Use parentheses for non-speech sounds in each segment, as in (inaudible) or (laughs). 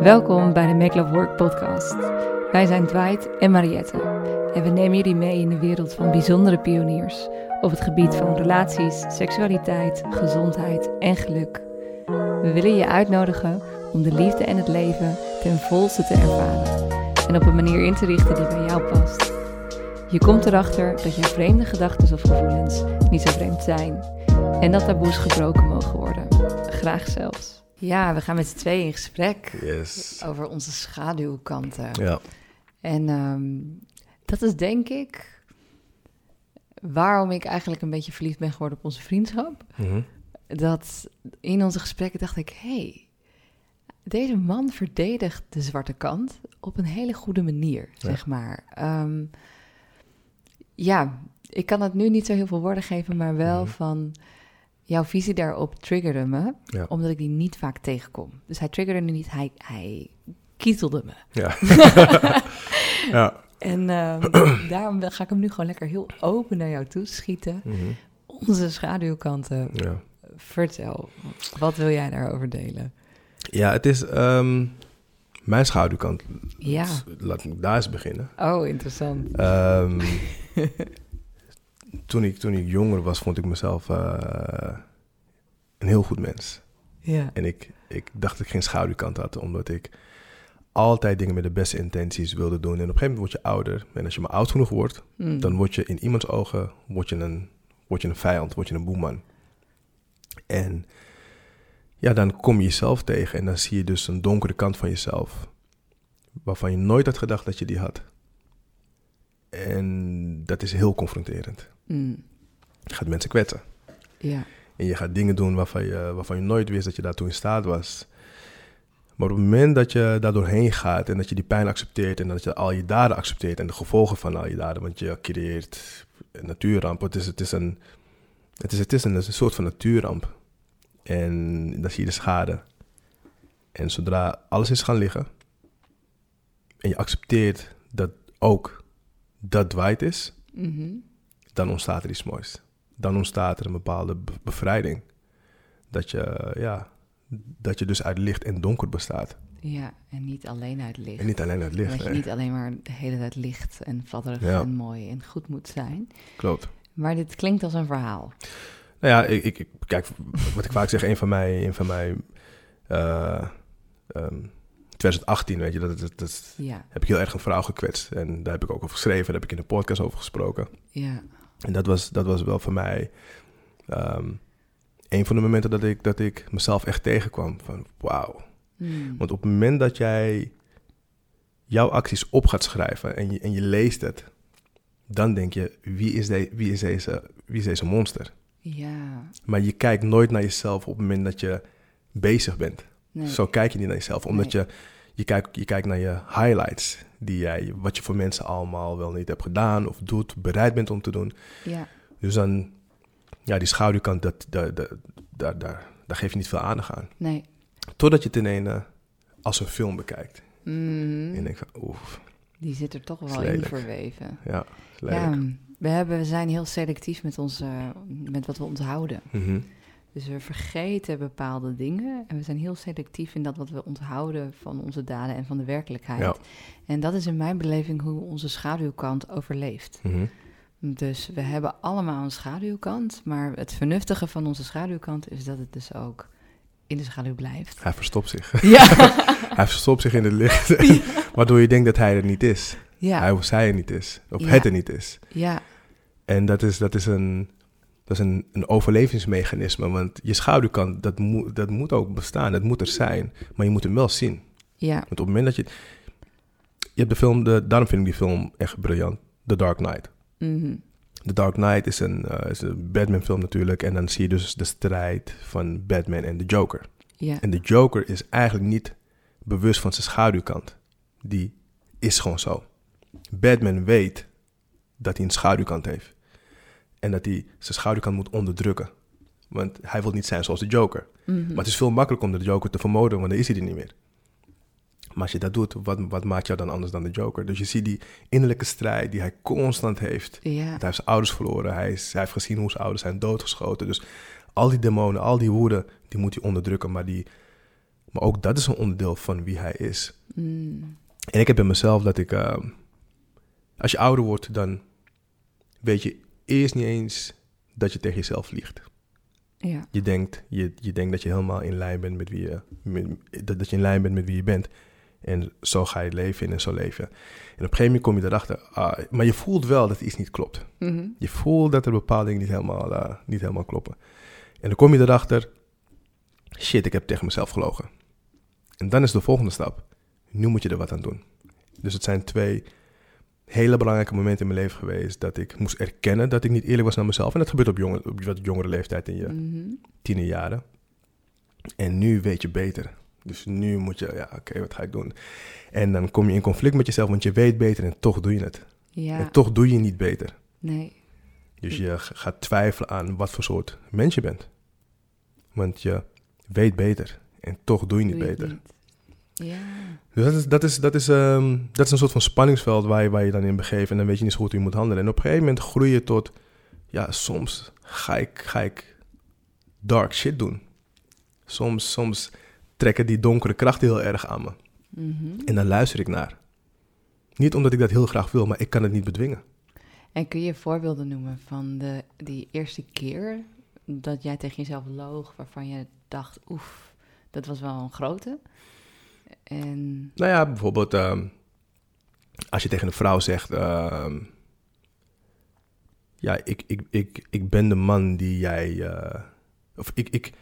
Welkom bij de Make Love Work podcast. Wij zijn Dwight en Mariette en we nemen jullie mee in de wereld van bijzondere pioniers op het gebied van relaties, seksualiteit, gezondheid en geluk. We willen je uitnodigen om de liefde en het leven ten volste te ervaren en op een manier in te richten die bij jou past. Je komt erachter dat je vreemde gedachten of gevoelens niet zo vreemd zijn en dat taboes gebroken mogen worden. Graag zelfs. Ja, we gaan met z'n tweeën in gesprek Yes. over onze schaduwkanten. Ja. En ehm, dat is denk ik waarom ik eigenlijk een beetje verliefd ben geworden op onze vriendschap. Mhm. Dat in onze gesprekken dacht ik, hé, hey, deze man verdedigt de zwarte kant op een hele goede manier, zeg maar. Ehm, ja, ik kan het nu niet zo heel veel woorden geven, maar wel Mhm. van jouw visie daarop triggerde me, Ja. omdat ik die niet vaak tegenkom. Dus hij triggerde me niet, hij, hij kietelde me. Ja. (laughs) ja. En ehm, (clears throat) daarom ga ik hem nu gewoon lekker heel open naar jou toe schieten. Mhm. Onze schaduwkanten. ja. Vertel, wat wil jij daarover delen? Ja, het is ehm, mijn schaduwkant. Ja. Laat ik daar eens beginnen. Oh, interessant. Ehm, (laughs) toen, ik, toen ik jonger was, vond ik mezelf eh, een heel goed mens. Ja. En ik, ik dacht dat ik geen schaduwkant had, omdat ik altijd dingen met de beste intenties wilde doen. En op een gegeven moment word je ouder. En als je maar oud genoeg wordt, Mm. dan word je in iemands ogen word je een, word je een vijand, word je een boeman. En ja, dan kom je jezelf tegen en dan zie je dus een donkere kant van jezelf. Waarvan je nooit had gedacht dat je die had. En dat is heel confronterend. Mm. Je gaat mensen kwetsen. Ja. En je gaat dingen doen waarvan je, waarvan je nooit wist dat je daartoe in staat was. Maar op het moment dat je daar doorheen gaat en dat je die pijn accepteert en dat je al je daden accepteert en de gevolgen van al je daden, want je creëert een natuurramp. Het is, het is, een, het is, het is een, een soort van natuurramp. En dan zie je de schade. En zodra alles is gaan liggen en je accepteert dat ook dat dwaait is, Mhm. Dan ontstaat er iets moois. Dan ontstaat er een bepaalde be- bevrijding. Dat je, ja, dat je dus uit licht en donker bestaat. Ja, en niet alleen uit licht. En niet alleen uit licht. dat je niet alleen maar de hele tijd licht en fladderig Ja. en mooi en goed moet zijn. Klopt. Maar dit klinkt als een verhaal. Nou ja, ik, ik, kijk, wat ik vaak zeg, een van mij, een van mij, eh, ehm, 2018, weet je, dat, dat, dat Ja, heb ik heel erg een vrouw gekwetst. En daar heb ik ook over geschreven, daar heb ik in de podcast over gesproken. ja. En dat was, dat was wel voor mij ehm, een van de momenten dat ik, dat ik mezelf echt tegenkwam. Van wauw. Mm. Want op het moment dat jij jouw acties op gaat schrijven en je, en je leest het, dan denk je, wie is, de, wie, is deze, wie is deze monster? Ja, Maar je kijkt nooit naar jezelf op het moment dat je bezig bent. nee. Zo kijk je niet naar jezelf, omdat Nee. je, je, kijkt, je kijkt naar je highlights, die jij, wat je voor mensen allemaal wel niet hebt gedaan of doet, bereid bent om te doen. Ja, Dus dan, ja, die schaduwkant, dat, dat, dat, daar, daar, daar geef je niet veel aandacht aan. nee. Totdat je het in een, eh, als een film bekijkt. Mm. En je denkt van, oef, Die zit er toch wel in verweven. ja, Ja, we, hebben, we zijn heel selectief met, onze, met wat we onthouden. Mhm. Dus we vergeten bepaalde dingen en we zijn heel selectief in dat wat we onthouden van onze daden en van de werkelijkheid. Ja. En dat is in mijn beleving hoe onze schaduwkant overleeft. Mhm. Dus we hebben allemaal een schaduwkant, maar het vernuftige van onze schaduwkant is dat het dus ook in de schaduw blijft. Hij verstopt zich. (laughs) Ja, (laughs) Hij verstopt zich in het licht. (laughs) Waardoor je denkt dat hij er niet is. ja, Hij of zij er niet is. Of het er niet is. ja, En dat is, dat is, een, dat is een, een overlevingsmechanisme. Want je schaduwkant, dat, moet dat moet ook bestaan. Dat moet er zijn. Maar je moet hem wel zien. ja, Want op het moment dat je... Je hebt de film... De, daarom vind ik die film echt briljant. The Dark Knight. mhm, The Dark Knight is een, eh, is een Batman film natuurlijk. En dan zie je dus de strijd van Batman en de Joker. ja, En de Joker is eigenlijk niet bewust van zijn schaduwkant. Die is gewoon zo. Batman weet dat hij een schaduwkant heeft. En dat hij zijn schaduwkant moet onderdrukken. Want hij wil niet zijn zoals de Joker. mhm. Maar het is veel makkelijker om de Joker te vermoorden, want dan is hij er niet meer. Maar als je dat doet, wat, wat maakt jou dan anders dan de Joker? Dus je ziet die innerlijke strijd die hij constant heeft. Hij heeft zijn ouders verloren. Hij, is, hij heeft gezien hoe zijn ouders zijn doodgeschoten. Dus al die demonen, al die woede, die moet hij onderdrukken. Maar die, Maar ook dat is een onderdeel van wie hij is. Mm. En ik heb in mezelf dat ik, eh, als je ouder wordt, dan weet je eerst niet eens dat je tegen jezelf liegt. Ja. Je denkt, je, je denkt dat je helemaal in lijn bent met wie je, met- dat, dat je in lijn bent met wie je bent. En zo ga je leven in en zo leven. En op een gegeven moment kom je erachter, ah, maar je voelt wel dat iets niet klopt. Mhm. Je voelt dat er bepaalde dingen niet helemaal, eh, niet helemaal kloppen. En dan kom je erachter, shit, ik heb tegen mezelf gelogen. En dan is de volgende stap, nu moet je er wat aan doen. Dus het zijn twee hele belangrijke momenten in mijn leven geweest dat ik moest erkennen dat ik niet eerlijk was naar mezelf. En dat gebeurt op, jonge, op wat jongere leeftijd in je Mhm. tienerjaren. En nu weet je beter. Dus nu moet je, ja, oké, wat ga ik doen? En dan kom je in conflict met jezelf, want je weet beter en toch doe je het. Ja. En toch doe je niet beter. Nee. Dus je gaat twijfelen aan wat voor soort mens je bent. Want je weet beter en toch doe je niet Doe je het beter. niet. Ja. Dus dat is, dat, is, dat, is, ehm, dat is een soort van spanningsveld waar je, waar je dan in begeeft. En dan weet je niet zo goed hoe je moet handelen. En op een gegeven moment groei je tot... Ja, soms ga ik, ga ik dark shit doen. Soms, soms trekken die donkere krachten heel erg aan me. Mhm. En dan luister ik naar. Niet omdat ik dat heel graag wil, maar ik kan het niet bedwingen. En kun je voorbeelden noemen van de, die eerste keer dat jij tegen jezelf loog, waarvan je dacht, oef, dat was wel een grote? En Nou ja, bijvoorbeeld ehm, als je tegen een vrouw zegt... ehm, ja, ik, ik, ik, ik ben de man die jij... eh, of ik, ik,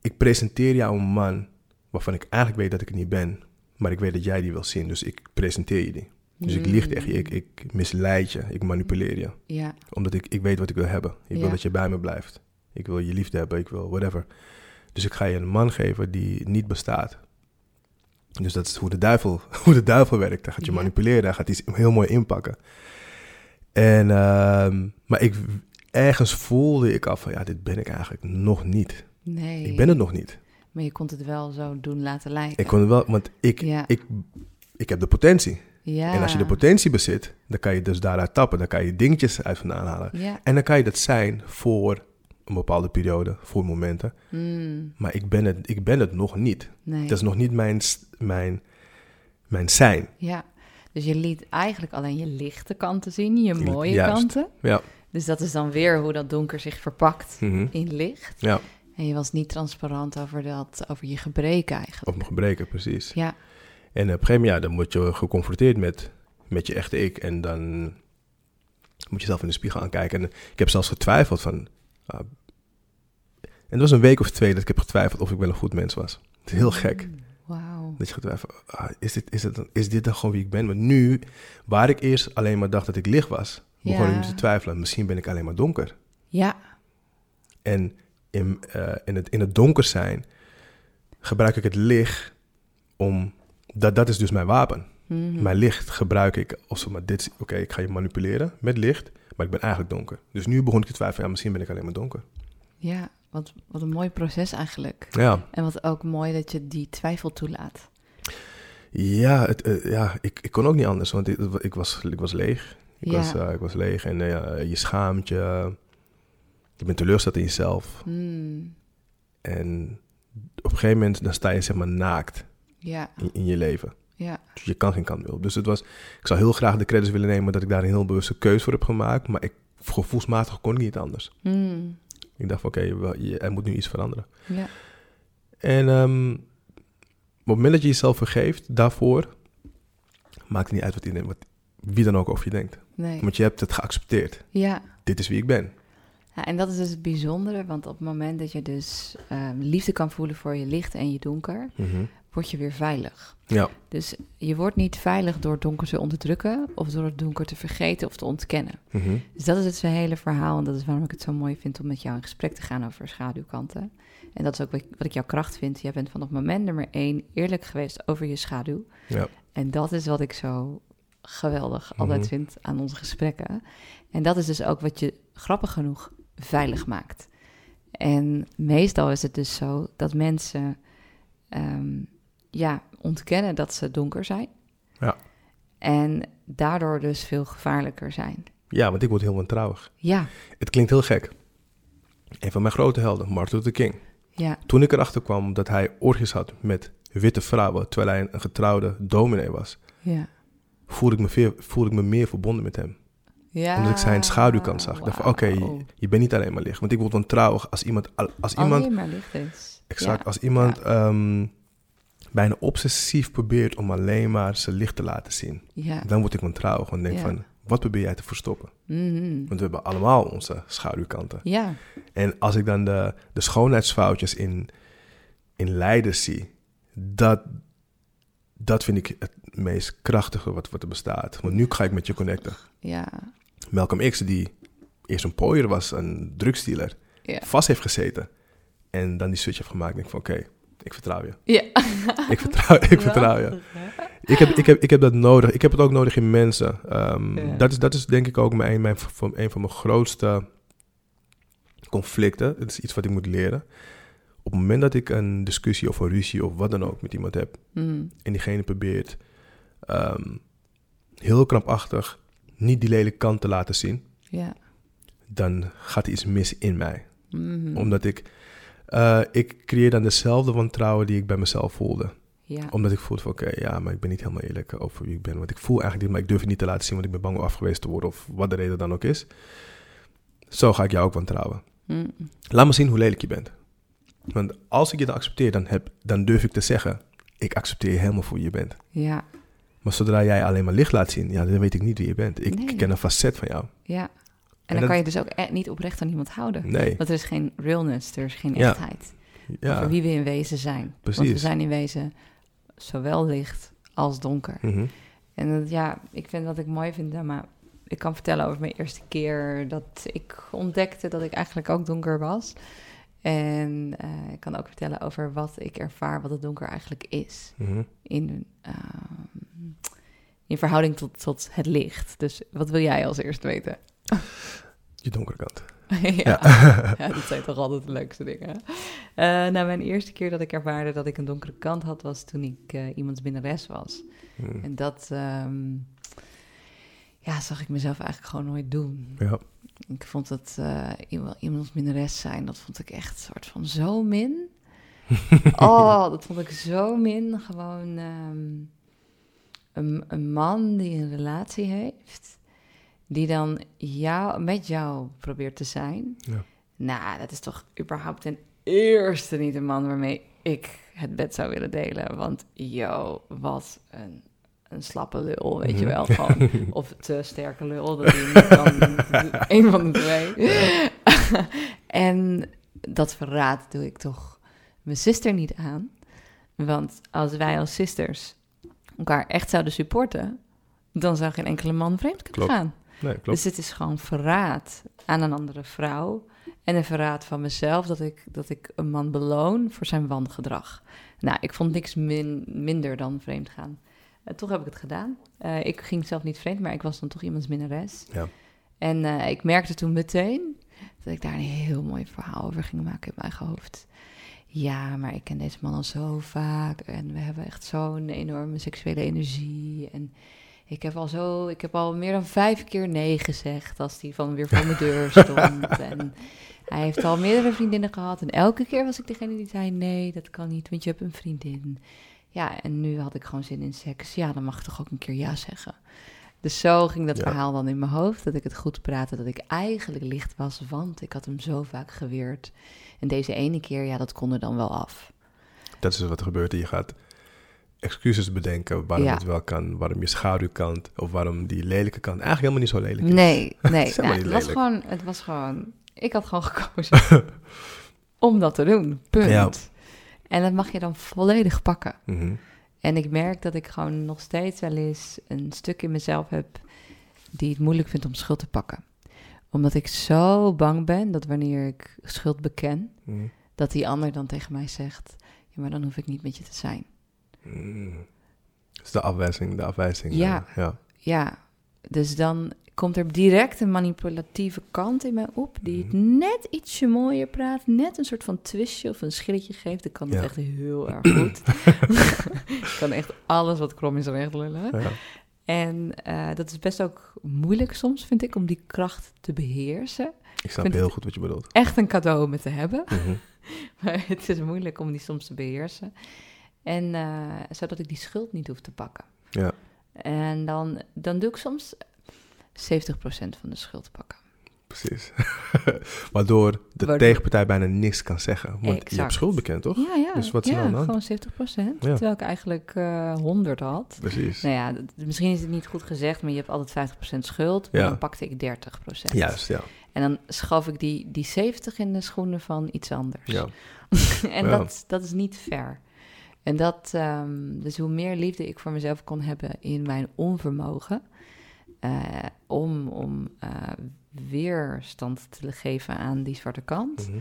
ik presenteer jou een man waarvan ik eigenlijk weet dat ik het niet ben... maar ik weet dat jij die wil zien, dus ik presenteer je die. Dus ik lieg tegen je, ik, ik misleid je, ik manipuleer je. Ja, Omdat ik, ik weet wat ik wil hebben. Ik wil dat je bij me blijft. Ik wil je liefde hebben, ik wil whatever. Dus ik ga je een man geven die niet bestaat. Dus dat is hoe de duivel, (laughs) hoe de duivel werkt. Hij gaat je manipuleren, hij gaat iets heel mooi inpakken. En, ehm, maar ik, ergens voelde ik af van, ja, dit ben ik eigenlijk nog niet. nee. Ik ben het nog niet. Maar je kon het wel zo doen laten lijken. Ik kon het wel, want ik, Ja. ik, ik heb de potentie. ja. En als je de potentie bezit, dan kan je dus daaruit tappen. Dan kan je dingetjes uit vandaan halen. Ja. En dan kan je dat zijn voor een bepaalde periode, voor momenten. Mm, Maar ik ben het, ik ben het nog niet. nee. Dat is nog niet mijn, mijn, mijn zijn. Ja. Dus je liet eigenlijk alleen je lichte kanten zien, je mooie Juist. kanten. Ja. Dus dat is dan weer hoe dat donker zich verpakt Mhm. in licht. Ja, En je was niet transparant over, dat, over je gebreken eigenlijk. op mijn gebreken, precies. Ja, En op een gegeven moment, ja, dan word je geconfronteerd met, met je echte ik. En dan moet je zelf in de spiegel aankijken. En ik heb zelfs getwijfeld van... ah, en het was een week of twee dat ik heb getwijfeld of ik wel een goed mens was. Het is heel gek. Mm. Dat je gaat twijfelen, ah, is, dit, is, het, is dit dan gewoon wie ik ben? Want nu, waar ik eerst alleen maar dacht dat ik licht was, begon Ja. ik te twijfelen. Misschien ben ik alleen maar donker. Ja, En in, eh, in, het, in het donker zijn gebruik ik het licht om... Dat, dat is dus mijn wapen. Mhm. Mijn licht gebruik ik als maar dit... Oké, ik ga je manipuleren met licht, maar ik ben eigenlijk donker. Dus nu begon ik te twijfelen, ja, misschien ben ik alleen maar donker. ja wat, wat een mooi proces eigenlijk. Ja, En wat ook mooi dat je die twijfel toelaat. ja, het, eh, ja ik, ik kon ook niet anders, want ik, ik, was, ik was leeg. Ik, Ja. was, eh, ik was leeg en eh, je schaamt je. Je bent teleurgesteld in jezelf. Mm, En op een gegeven moment dan sta je zeg maar naakt ja, in, in je leven. Ja, Dus je kan geen kant meer op. Dus het was, ik zou heel graag de credits willen nemen dat ik daar een heel bewuste keuze voor heb gemaakt. Maar ik, gevoelsmatig kon ik niet anders. Mm, Ik dacht van oké, er moet nu iets veranderen. ja, En ehm, op het moment dat je jezelf vergeeft daarvoor, maakt het niet uit wat, iedereen, wat wie dan ook over je denkt. nee. Want je hebt het geaccepteerd. Ja. Dit is wie ik ben. ja, en dat is dus het bijzondere, want op het moment dat je dus ehm, liefde kan voelen voor je licht en je donker, word je weer veilig. Ja, Dus je wordt niet veilig door het donker te onderdrukken of door het donker te vergeten of te ontkennen. Mhm. Dus dat is het hele verhaal en dat is waarom ik het zo mooi vind om met jou in gesprek te gaan over schaduwkanten. En dat is ook wat wat ik jouw kracht vind. Jij bent vanaf moment nummer één eerlijk geweest over je schaduw. ja. En dat is wat ik zo geweldig altijd Mhm. vind aan onze gesprekken. En dat is dus ook wat je grappig genoeg veilig maakt. En meestal is het dus zo dat mensen ehm, ja, ontkennen dat ze donker zijn. Ja. En daardoor dus veel gevaarlijker zijn. ja, want ik word heel wantrouwig. Ja, Het klinkt heel gek. Een van mijn grote helden, Martin Luther King. ja, Toen ik erachter kwam dat hij oortjes had met witte vrouwen, terwijl hij een getrouwde dominee was, Ja. voelde ik me, veel, voelde ik me meer verbonden met hem. ja. Omdat ik zijn schaduwkant zag. Oké, je bent niet alleen maar licht. Want ik word dan trouw als iemand... Als iemand Alleen maar licht is. exact, Ja. als iemand ehm, bijna obsessief probeert om alleen maar zijn licht te laten zien. Ja. Dan word ik ontrouw. Gewoon denk Ja. van, wat probeer jij te verstoppen? Mhm. Want we hebben allemaal onze schaduwkanten. Ja. En als ik dan de, de schoonheidsfoutjes in, in leiders zie, dat, dat vind ik het meest krachtige wat, wat er bestaat. Want nu ga ik met je connecten. Ja. Malcolm X, die eerst een pooier was, een drugsdealer, Ja. vast heeft gezeten. En dan die switch heeft gemaakt. denk ik van, oké, ik vertrouw je. Ja. Ik vertrouw, ik vertrouw je. (laughs) Ik heb, ik, heb, ik heb dat nodig. Ik heb het ook nodig in mensen. Ehm, Ja. dat, is, dat is denk ik ook mijn, mijn, van- een van mijn grootste conflicten. Het is iets wat ik moet leren. Op het moment dat ik een discussie of een ruzie of wat dan ook met iemand heb... Mhm. en diegene probeert ehm, heel krampachtig niet die lelijke kant te laten zien... Ja. dan gaat er iets mis in mij. Mhm. Omdat ik... eh, ik creëer dan dezelfde wantrouwen die ik bij mezelf voelde Ja. omdat ik voelde van oké, ja, maar ik ben niet helemaal eerlijk over wie ik ben. Want ik voel eigenlijk dit, maar ik durf het niet te laten zien, want ik ben bang om afgewezen te worden of wat de reden dan ook is. Zo ga ik jou ook wantrouwen. Mhm. Laat me zien hoe lelijk je bent. Want als ik je dan accepteer, dan, heb, dan durf ik te zeggen, ik accepteer je helemaal voor wie je bent. Ja. Maar zodra jij alleen maar licht laat zien, ja, dan weet ik niet wie je bent. Ik Nee. ken een facet van jou. Ja. En, dan dat- kan je dus ook e- niet oprecht aan iemand houden. Nee, Want er is geen realness, er is geen Ja. echtheid. ja, Over wie we in wezen zijn. Want we precies. zijn in wezen zowel licht als donker. Mhm. En dat, ja, ik vind wat ik mooi vind, ja, maar ik kan vertellen over mijn eerste keer dat ik ontdekte dat ik eigenlijk ook donker was. En eh, ik kan ook vertellen over wat ik ervaar, wat het donker eigenlijk is. Mhm. In, ehm, in verhouding tot, tot het licht. Dus wat wil jij als eerst weten? Je donkere kant. (laughs) ja. (laughs) ja, dat zijn toch altijd de leukste dingen. nou, mijn eerste keer dat ik ervaarde dat ik een donkere kant had, was toen ik eh, iemands minnares was. Mhm. En dat ehm, ja, zag ik mezelf eigenlijk gewoon nooit doen. Ja. Ik vond het eh, iemand, iemands minnares zijn, dat vond ik echt een soort van zo min. (laughs) oh, dat vond ik zo min. Gewoon ehm, een, een man die een relatie heeft, die dan jou, met jou probeert te zijn. Ja. Nou, dat is toch überhaupt ten eerste niet een man waarmee ik het bed zou willen delen. Want, yo, wat een, een slappe lul, weet je Mhm. wel. Gewoon, (laughs) of te sterke lul, dat kan. (laughs) Een van de twee. (laughs) en dat verraad doe ik toch mijn zuster niet aan. Want als wij als sisters elkaar echt zouden supporten... dan zou geen enkele man vreemd kunnen Klopt. gaan. Nee, klopt. Dus het is gewoon verraad aan een andere vrouw. En een verraad van mezelf dat ik, dat ik een man beloon voor zijn wangedrag. Nou, ik vond niks min, minder dan vreemd gaan. Eh, toch heb ik het gedaan. Eh, ik ging zelf niet vreemd, maar ik was dan toch iemands minnares. Ja. En eh, ik merkte toen meteen dat ik daar een heel mooi verhaal over ging maken in mijn eigen hoofd. Ja, maar ik ken deze man al zo vaak en we hebben echt zo'n enorme seksuele energie. En ik heb al zo, ik heb al meer dan vijf keer nee gezegd als die van weer voor mijn deur stond. (laughs) en hij heeft al meerdere vriendinnen gehad en elke keer was ik degene die zei nee, dat kan niet, want je hebt een vriendin. Ja, en nu had ik gewoon zin in seks. Ja, dan mag ik toch ook een keer ja zeggen. Dus zo ging dat Ja. verhaal dan in mijn hoofd, dat ik het goed praatte, dat ik eigenlijk licht was, want ik had hem zo vaak geweerd. En deze ene keer, ja, dat kon er dan wel af. Dat is wat er gebeurt. Je gaat excuses bedenken waarom Ja. het wel kan, waarom je schaduwkant of waarom die lelijke kant eigenlijk helemaal niet zo lelijk is. Nee, (laughs) nee. nou, het, was gewoon, het was gewoon... Ik had gewoon gekozen (laughs) om dat te doen. Punt. Ja. En dat mag je dan volledig pakken. Mhm. En ik merk dat ik gewoon nog steeds wel eens een stuk in mezelf heb... die het moeilijk vindt om schuld te pakken. Omdat ik zo bang ben dat wanneer ik schuld beken... Mhm. dat die ander dan tegen mij zegt... ja, maar dan hoef ik niet met je te zijn. Dat is de afwijzing, de afwijzing. Ja. eh, ja. Ja, dus dan komt er direct een manipulatieve kant in mij op, die het Mhm. net ietsje mooier praat, net een soort van twistje of een schilletje geeft. Ik kan het Ja. echt heel (clears throat) erg goed. (laughs) ik kan echt alles wat krom is weglullen. Ja. En eh, dat is best ook moeilijk soms, vind ik, om die kracht te beheersen. Ik snap heel goed wat je bedoelt. Echt een cadeau om het te hebben. Mhm. (laughs) Maar het is moeilijk om die soms te beheersen. En eh, zodat ik die schuld niet hoef te pakken. Ja. En dan, dan doe ik soms 70% van de schuld pakken. Precies. (laughs) Waardoor de Waardoor- tegenpartij bijna niks kan zeggen. Want je hebt schuld bekend, toch? Ja, ja. Dus wat ja, hand? gewoon 70%. Ja. Terwijl ik eigenlijk eh 100 had. Precies. Nou ja, misschien is het niet goed gezegd, maar je hebt altijd 50% schuld. Maar Ja. dan pakte ik 30%. Juist, ja. En dan schoof ik die, die 70 in de schoenen van iets anders. ja. (laughs) en dat, dat is niet fair. En dat, ehm, dus hoe meer liefde ik voor mezelf kon hebben in mijn onvermogen, eh, om, om eh, weerstand te geven aan die zwarte kant, Mhm.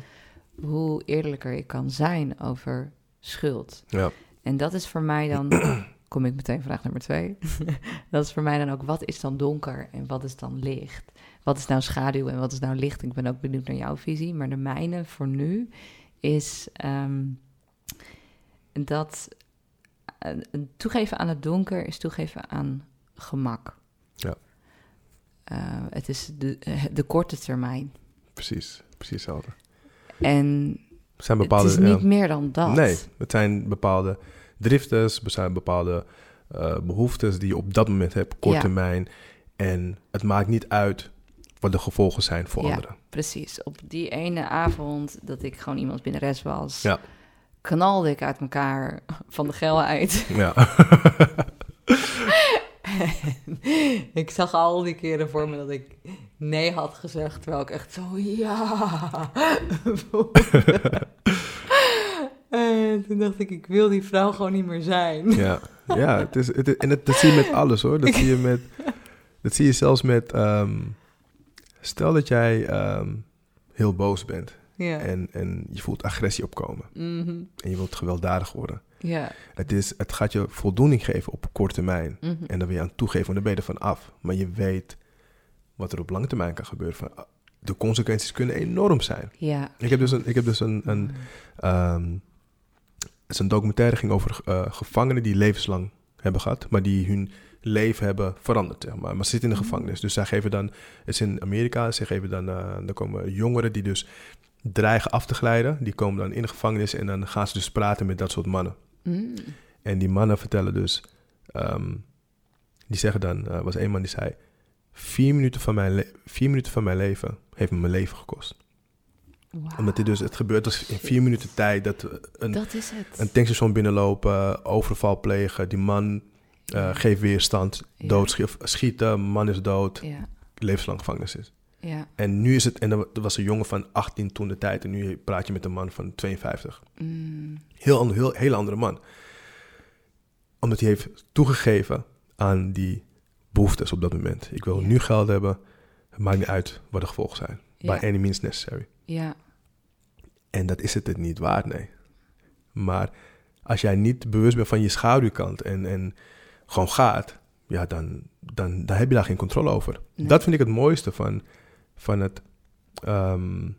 hoe eerlijker ik kan zijn over schuld. ja. En dat is voor mij dan, (clears throat) kom ik meteen vraag nummer twee. (laughs) dat is voor mij dan ook, wat is dan donker en wat is dan licht? Wat is nou schaduw en wat is nou licht? Ik ben ook benieuwd naar jouw visie, maar de mijne voor nu is ehm, dat eh, een toegeven aan het donker is toegeven aan gemak. Ja. Eh, het is de, eh, de korte termijn. Precies. Precies hetzelfde. En zijn bepaalde... het is niet ja. meer dan dat. Nee, het zijn bepaalde driftes, er zijn bepaalde eh, behoeftes die je op dat moment hebt, kort Ja. termijn. En het maakt niet uit wat de gevolgen zijn voor Ja. anderen. Precies. Op die ene avond dat ik gewoon iemand binnenres was, Ja. Knalde ik uit elkaar van de geilheid. Ja. (laughs) ik zag al die keren voor me dat ik nee had gezegd, terwijl ik echt zo ja. (laughs) en toen dacht ik, ik wil die vrouw gewoon niet meer zijn. ja, ja het is, het en het, dat zie je met alles hoor. Dat zie je, met, dat zie je zelfs met... ehm, stel dat jij ehm, heel boos bent Ja. en, en je voelt agressie opkomen Mhm. en je wilt gewelddadig worden. Ja. Het, is, het gaat je voldoening geven op korte termijn. Mhm. En dan wil je aan toegeven, want dan ben je ervan af. Maar je weet wat er op lange termijn kan gebeuren. Van, ah, de consequenties kunnen enorm zijn. Ja. Ik heb dus een, ik heb dus een, een, ehm, het is een documentaire ging over eh, gevangenen die levenslang hebben gehad, maar die hun leven hebben veranderd. Zeg maar. maar ze zitten in de gevangenis. Dus zij geven dan, het is in Amerika, ze geven dan, eh dan komen jongeren die dus dreigen af te glijden. Die komen dan in de gevangenis en dan gaan ze dus praten met dat soort mannen. Mm. En die mannen vertellen dus, ehm, die zeggen dan, er was een man die zei, vier minuten, van mijn vier minuten van mijn leven heeft me mijn leven gekost. Wauw. Omdat dit dus, het gebeurt dus in vier minuten tijd dat een, Dat is het. een tankstation binnenlopen, overval plegen, die man eh, geeft weerstand, Ja. doodschieten, schieten, man is dood, Ja. levenslang gevangenis is. Ja. En nu is het, en er was een jongen van 18 toen de tijd, en nu praat je met een man van 52. Mm. Heel ander, heel, heel andere man. Omdat hij heeft toegegeven aan die behoeftes op dat moment. Ik wil Ja. nu geld hebben. Het maakt niet uit wat de gevolgen zijn. Ja. By any means necessary. Ja. En dat is het het niet waard, nee. Maar als jij niet bewust bent van je schaduwkant en, en gewoon gaat, ja, dan, dan, dan heb je daar geen controle over. Nee. Dat vind ik het mooiste van, van het, ehm,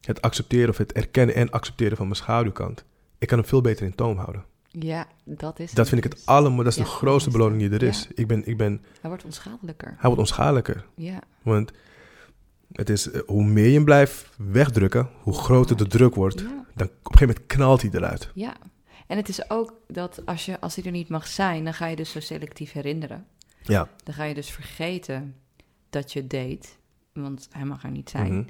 het accepteren of het erkennen en accepteren van mijn schaduwkant. Ik kan hem veel beter in toom houden. Ja, dat is Dat vind ik het allermooiste. Dat is Ja, de grootste is beloning die er is. Ja. Ik ben, ik ben, Hij wordt onschadelijker. hij wordt onschadelijker. Ja. Want het is, eh, hoe meer je hem blijft wegdrukken, hoe groter de druk wordt. Ja. Dan op een gegeven moment knalt hij eruit. ja. En het is ook dat als, je, als hij er niet mag zijn, dan ga je dus zo selectief herinneren. Ja. Dan ga je dus vergeten dat je deed, want hij mag er niet zijn. Mhm.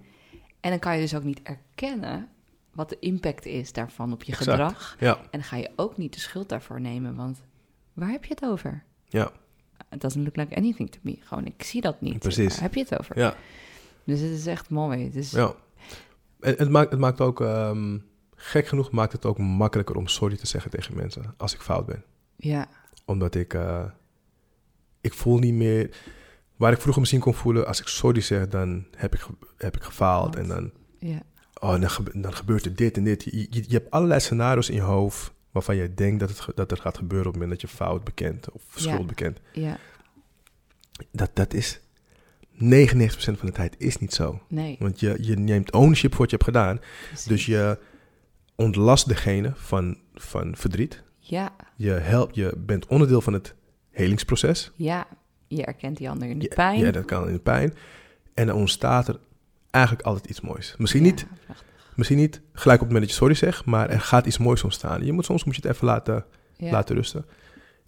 En dan kan je dus ook niet erkennen wat de impact is daarvan op je Exact. gedrag. Ja. En dan ga je ook niet de schuld daarvoor nemen, want waar heb je het over? Ja. It doesn't look like anything to me. Gewoon, ik zie dat niet. Precies. Waar heb je het over? Ja. Dus het is echt mooi. Ja. En het maakt, het maakt ook, ehm, gek genoeg maakt het ook makkelijker om sorry te zeggen tegen mensen als ik fout ben. ja, Omdat ik, eh, ik voel niet meer, waar ik vroeger misschien kon voelen, als ik sorry zeg, dan heb ik, heb ik gefaald. En dan, ja, oh, dan, gebe- dan gebeurt er dit en dit. Je, je, je hebt allerlei scenario's in je hoofd waarvan je denkt dat, het, dat er gaat gebeuren op het moment dat je fout bekent of schuld Ja. bekent. ja. Dat, dat is 99% van de tijd is niet zo. Nee. Want je, je neemt ownership voor wat je hebt gedaan. precies. Dus je ontlast degene van, van verdriet. Ja, Je, helpt, je bent onderdeel van het helingsproces. ja. Je erkent die ander in de Ja, pijn. Ja, dat kan in de pijn. En dan ontstaat er eigenlijk altijd iets moois. Misschien Ja, niet prachtig. Misschien niet gelijk op het moment dat je sorry zegt, maar er gaat iets moois ontstaan. Je moet, soms moet je het even laten, Ja, laten rusten.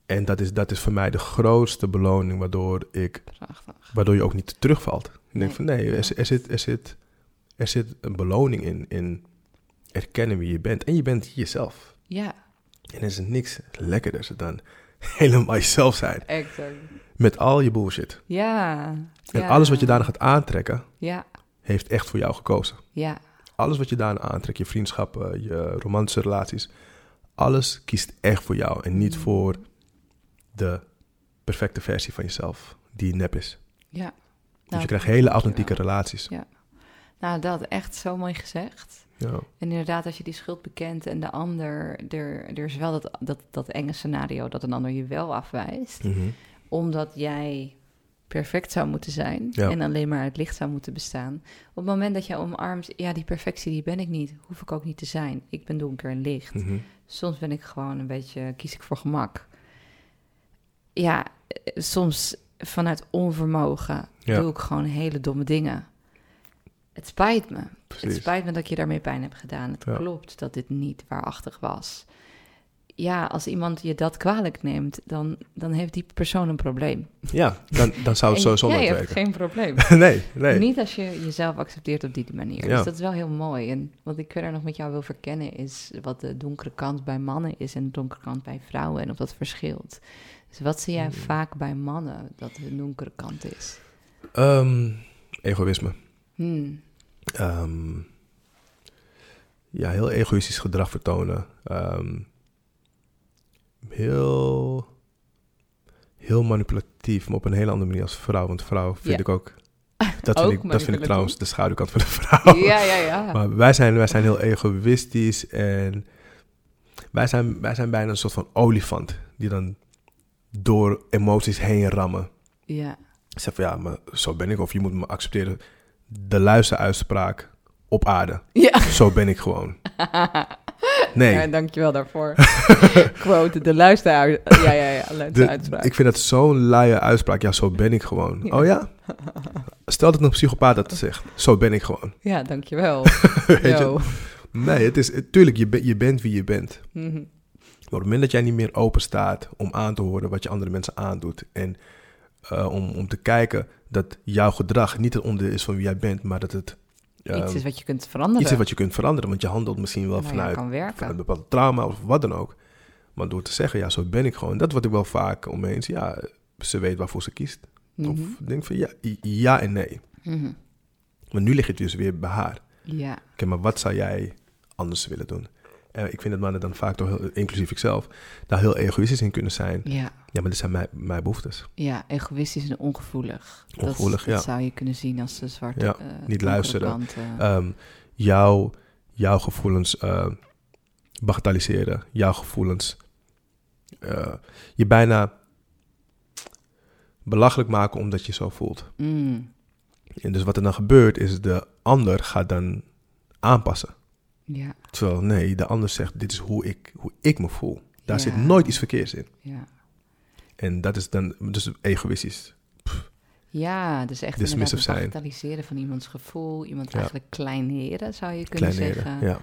En dat is, dat is voor mij de grootste beloning waardoor, ik, prachtig. waardoor je ook niet terugvalt. Ik denk Nee. van nee, er, er, zit, er, zit, er zit een beloning in, in erkennen wie je bent. En je bent jezelf. Ja, En er is niks lekkerder dan helemaal jezelf zijn. exact. Met al je bullshit. Ja. En ja. alles wat je daarna gaat aantrekken, Ja, heeft echt voor jou gekozen. ja, Alles wat je daarna aantrekt, je vriendschappen, je romantische relaties, alles kiest echt voor jou en niet Mm. voor de perfecte versie van jezelf die nep is. ja. Dus Nou, je krijgt hele authentieke relaties. Ja. Nou, dat echt zo mooi gezegd. Ja. En inderdaad, als je die schuld bekent en de ander, er, er is wel dat, dat, dat enge scenario dat een ander je wel afwijst, Mhm. Omdat jij perfect zou moeten zijn Ja. en alleen maar uit licht zou moeten bestaan. Op het moment dat jij omarmt, ja, die perfectie die ben ik niet, hoef ik ook niet te zijn. Ik ben donker en licht. Mhm. Soms ben ik gewoon een beetje, kies ik voor gemak. Ja, eh, soms vanuit onvermogen Ja. doe ik gewoon hele domme dingen. Het spijt me. Het spijt me dat ik je daarmee pijn hebt gedaan. Het Ja. klopt dat dit niet waarachtig was. Ja, als iemand je dat kwalijk neemt, dan, dan heeft die persoon een probleem. Ja, dan, dan zou het sowieso jij hebt werken. geen probleem. (laughs) nee, nee. Niet als je jezelf accepteert op die manier. Ja. Dus dat is wel heel mooi. En wat ik verder nog met jou wil verkennen is wat de donkere kant bij mannen is en de donkere kant bij vrouwen en of dat verschilt. Dus wat zie jij Hmm. vaak bij mannen dat de donkere kant is? Ehm, egoïsme. Hmm. Ehm, ja, heel egoïstisch gedrag vertonen. Ehm, heel, heel manipulatief, maar op een hele andere manier als vrouw. Want vrouw vind Ja. ik ook... (laughs) Dat vind, ik, dat vind ik trouwens de schaduwkant van de vrouw. Ja, ja, ja. (laughs) Maar wij zijn, wij zijn heel egoïstisch en wij zijn, wij zijn bijna een soort van olifant die dan door emoties heen rammen. Ja, Ik zeg van ja, maar zo ben ik. Of je moet me accepteren. De luisteruitspraak op aarde. ja. Zo ben ik gewoon. (laughs) Nee. ja dankjewel daarvoor. (laughs) Quote, de luisteraar. Ja, ja, ja, luisteruitspraak. ik vind dat zo'n luie uitspraak. Ja, zo ben ik gewoon. Ja. Oh ja? Stel dat een psychopaat dat zegt. Zo ben ik gewoon. Ja, dankjewel. (laughs) Weet je? Nee, het is... Tuurlijk, je, ben- je bent wie je bent. Mhm. Maar op het moment dat jij niet meer open staat om aan te horen wat je andere mensen aandoet. En eh, om, om te kijken dat jouw gedrag niet het onderdeel is van wie jij bent, maar dat het Iets is wat je kunt veranderen. iets is wat je kunt veranderen. Want je handelt misschien wel Nou vanuit, een bepaald trauma of wat dan ook. Maar door te zeggen, ja, zo ben ik gewoon. Dat wat ik wel vaak om me heen zie. Ja, ze weet waarvoor ze kiest. Of Mhm. denk van ja, ja en nee. Mhm. Maar nu ligt het dus weer bij haar. Ja, Oké, maar wat zou jij anders willen doen? Eh, ik vind dat mannen dan vaak toch, heel, inclusief ikzelf, daar heel egoïstisch in kunnen zijn. ja. Ja, maar dit zijn mijn, mijn behoeftes. Ja, egoïstisch en ongevoelig. Ongevoelig, dat, dat zou je kunnen zien als de zwarte Ja, eh, niet luisteren. kant, eh. Ehm, jouw, jouw gevoelens bagatelliseren. Jouw gevoelens je bijna belachelijk maken omdat je zo voelt. Mm, En dus wat er dan gebeurt is de ander gaat dan aanpassen. Ja, Terwijl nee, de ander zegt dit is hoe ik, hoe ik me voel. Daar Ja. zit nooit iets verkeers in. ja. En dat is dan dus egoïstisch. Ja, dus echt Dismissive inderdaad het zijn. bagatelliseren van iemands gevoel. Iemand Ja. eigenlijk kleineren, zou je kunnen Kleineren. zeggen. Ja,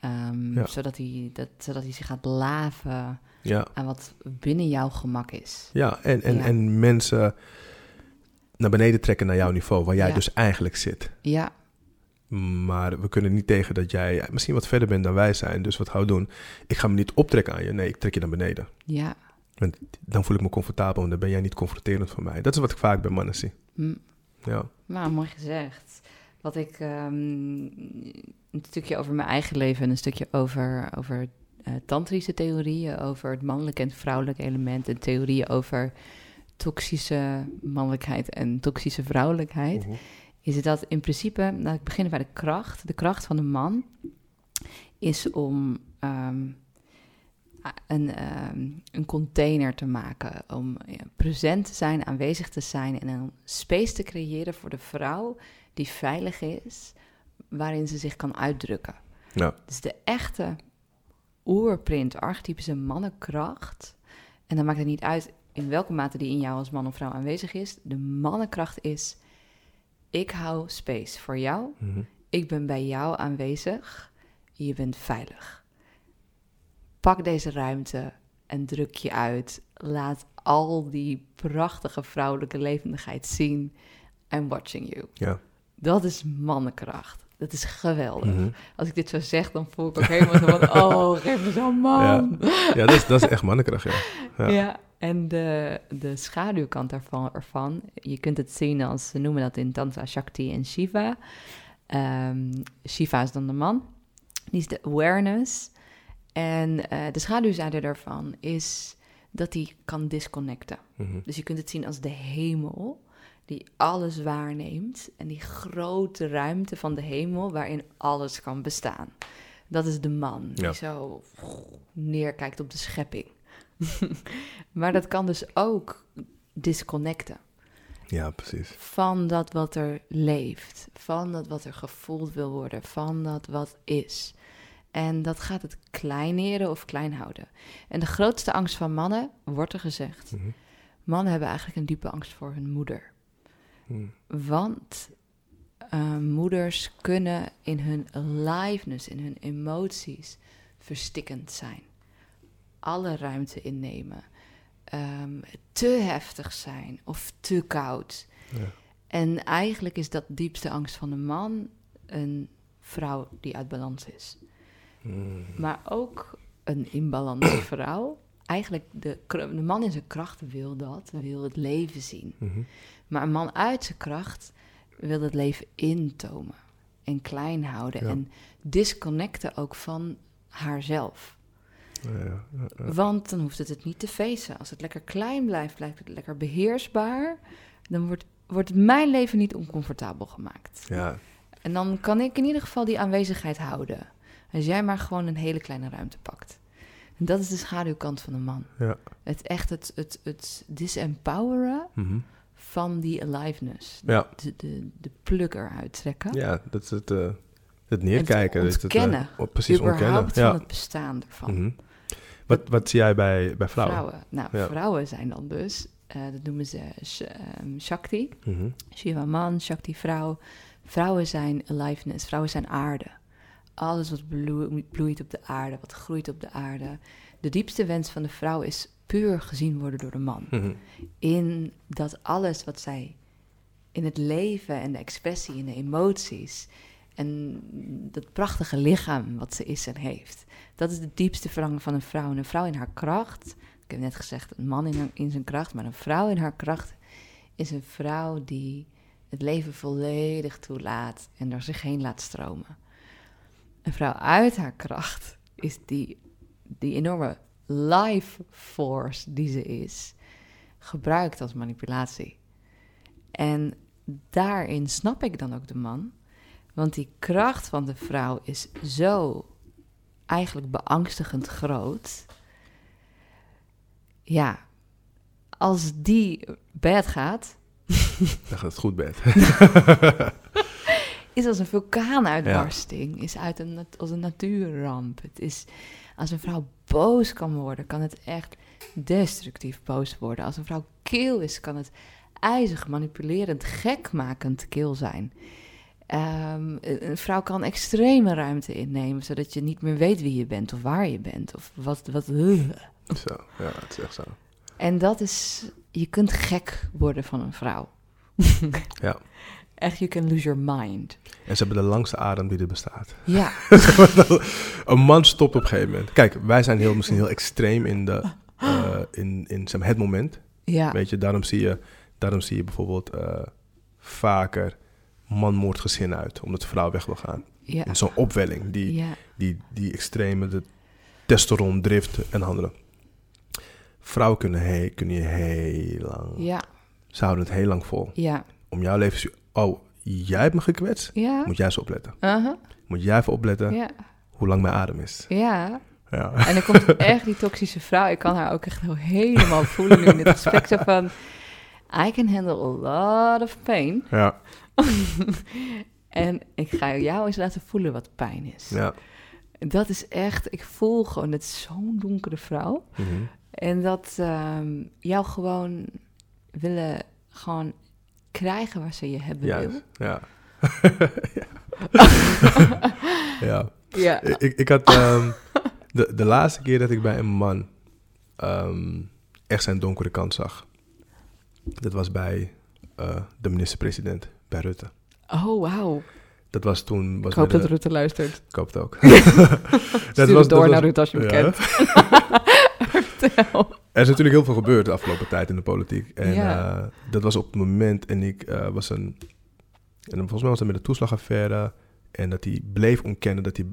Ehm, Ja. zodat, hij, dat, zodat hij zich gaat laven ja. aan wat binnen jouw gemak is. ja. En, en, Ja. en mensen naar beneden trekken naar jouw niveau, waar jij dus eigenlijk zit. Ja, Maar we kunnen niet tegen dat jij misschien wat verder bent dan wij zijn. Dus wat we doen? Ik ga me niet optrekken aan je. Nee, ik trek je naar beneden. ja. Want dan voel ik me comfortabel en dan ben jij niet confronterend voor mij. Dat is wat ik vaak bij mannen zie. Hm. Ja, Nou, mooi gezegd. Wat ik ehm, een stukje over mijn eigen leven en een stukje over, over eh, tantrische theorieën, over het mannelijke en het vrouwelijke element en theorieën over toxische mannelijkheid en toxische vrouwelijkheid, is dat in principe, laat ik beginnen bij de kracht. De kracht van de man is om ehm, een, ehm, een container te maken, om ja, present te zijn, aanwezig te zijn en een space te creëren voor de vrouw die veilig is, waarin ze zich kan uitdrukken. ja, Dus de echte oerprint, archetypische mannenkracht. En dan maakt het niet uit in welke mate die in jou als man of vrouw aanwezig is. De mannenkracht is, ik hou space voor jou. Mhm. ik ben bij jou aanwezig, je bent veilig. Pak deze ruimte en druk je uit. Laat al die prachtige vrouwelijke levendigheid zien. I'm watching you. Ja. Dat is mannenkracht. Dat is geweldig. Mhm. Als ik dit zo zeg, dan voel ik ook helemaal zo van... Oh, geef me zo'n man. Ja, dat is, dat is echt mannenkracht, ja. (laughs) Ja, Ja. En de, de schaduwkant daarvan, ervan, je kunt het zien als, ze noemen dat in Tantra Shakti en Shiva. Ehm, Shiva is dan de man, die is de awareness. En eh, de schaduwzijde daarvan is dat hij kan disconnecten. Mhm. Dus je kunt het zien als de hemel die alles waarneemt en die grote ruimte van de hemel waarin alles kan bestaan. Dat is de man die zo neerkijkt op de schepping. (laughs) maar dat kan dus ook disconnecten Ja, precies. van dat wat er leeft, van dat wat er gevoeld wil worden, van dat wat is. En dat gaat het kleineren of klein houden. En de grootste angst van mannen, wordt er gezegd, Mhm. mannen hebben eigenlijk een diepe angst voor hun moeder. Mhm. Want eh, moeders kunnen in hun aliveness, in hun emoties, verstikkend zijn. Alle ruimte innemen. ehm, te heftig zijn of te koud. Ja. En eigenlijk is dat diepste angst van een man een vrouw die uit balans is. Mhm. Maar ook een inbalance (clears throat) vrouw. Eigenlijk de, de man in zijn kracht wil dat, wil het leven zien. Mhm. Maar een man uit zijn kracht wil het leven intomen en klein houden Ja. en disconnecten ook van haarzelf. Want dan hoeft het het niet te feesten. Als het lekker klein blijft, blijft het lekker beheersbaar, dan wordt, wordt mijn leven niet oncomfortabel gemaakt. Ja, En dan kan ik in ieder geval die aanwezigheid houden. Als jij maar gewoon een hele kleine ruimte pakt. En dat is de schaduwkant van een man. ja. Het echt het, het, het disempoweren Mhm. van die aliveness. Ja. De, de, de pluk eruit trekken. Ja, dat is het, eh, het neerkijken. Het het, eh, ontkennen. oh, precies ontkennen. Ja. van het bestaan ervan. Mhm. Wat, wat zie jij bij, bij vrouwen? Nou, Ja. vrouwen zijn dan dus, eh, dat noemen ze ehm, Shakti. Mhm. Shiva man, Shakti vrouw. Vrouwen zijn aliveness, vrouwen zijn aarde. Alles wat bloe- bloeit op de aarde, wat groeit op de aarde. De diepste wens van de vrouw is puur gezien worden door de man. Mhm. In dat alles wat zij in het leven en de expressie en de emoties en dat prachtige lichaam wat ze is en heeft. Dat is de diepste verlangen van een vrouw. En een vrouw in haar kracht, ik heb net gezegd een man in, in zijn kracht, maar een vrouw in haar kracht is een vrouw die het leven volledig toelaat en door zich heen laat stromen. Een vrouw uit haar kracht is die, die enorme life force die ze is, gebruikt als manipulatie. En daarin snap ik dan ook de man, want die kracht van de vrouw is zo eigenlijk beangstigend groot. Ja, als die bed gaat, (laughs) Dan gaat het goed bed. is als een vulkaanuitbarsting, is uit een, als een natuurramp. Het is, als een vrouw boos kan worden, kan het echt destructief boos worden. Als een vrouw kil is, kan het ijzig, manipulerend, gekmakend kil zijn. Ehm, een vrouw kan extreme ruimte innemen, zodat je niet meer weet wie je bent of waar je bent. Of wat, wat, zo, ja, het is echt zo. En dat is, je kunt gek worden van een vrouw. Ja. (laughs) Echt, you can lose your mind. En ze hebben de langste adem die er bestaat. Ja, (laughs) een man stopt op een gegeven moment. Kijk, wij zijn heel, misschien heel extreem in, de, eh, in, in zeg maar, het moment. ja, Weet je, daarom zie je, daarom zie je bijvoorbeeld eh, vaker man moordt gezin uit, omdat de vrouw weg wil gaan. ja, zo'n opwelling, die, ja, die, die extreme, de testosteron, drift en andere. Vrouwen kunnen, he, kunnen je heel lang, ja, ze houden het heel lang vol. ja, Om jouw leven, oh, jij hebt me gekwetst, ja. moet jij eens opletten. Uh-huh. Moet jij even opletten Ja, hoe lang mijn adem is. ja. Ja. En dan komt echt die toxische vrouw. Ik kan haar ook echt helemaal voelen nu in dit gesprek. Zo van, I can handle a lot of pain. Ja, (laughs) en ik ga jou eens laten voelen wat pijn is. ja. Dat is echt, ik voel gewoon, het is zo'n donkere vrouw. Mhm. En dat ehm, jou gewoon willen gewoon krijgen waar ze je hebben wil. Ja. (laughs) ja. Ja. Ik, ik had ehm, de, de laatste keer dat ik bij een man ehm, echt zijn donkere kant zag. Dat was bij eh, de minister-president, bij Rutte. Oh, wauw. Dat was toen... Was Ik hoop dat de- Rutte luistert. Ik hoop het ook. (laughs) Stuur het door naar Rutte als je hem ja. kent. Vertel. (laughs) Er is natuurlijk heel veel gebeurd de afgelopen tijd in de politiek. En Ja. eh, dat was op het moment en ik eh, was een... En volgens mij was het met de toeslagaffaire. En dat hij bleef ontkennen dat hij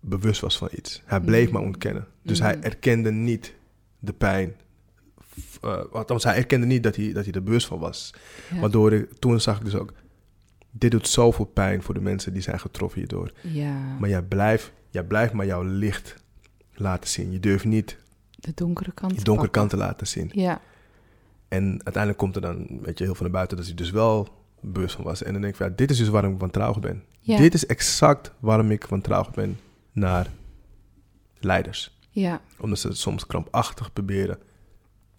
bewust was van iets. Hij bleef Mhm. maar ontkennen. Dus Mhm. hij erkende niet de pijn. F- eh, althans, hij erkende niet dat hij, dat hij er bewust van was. Ja. Waardoor ik, toen zag ik dus ook... Dit doet zoveel pijn voor de mensen die zijn getroffen hierdoor. ja, Maar jij blijft, jij blijft maar jouw licht laten zien. Je durft niet de donkere kant. je te donkere pakken. kanten laten zien. Ja, En uiteindelijk komt er dan weet je, heel veel naar buiten dat hij dus wel bewust van was. En dan denk ik van, ja, dit is dus waarom ik wantrouwig ben. ja, Dit is exact waarom ik wantrouwig ben naar leiders. ja, Omdat ze het soms krampachtig proberen.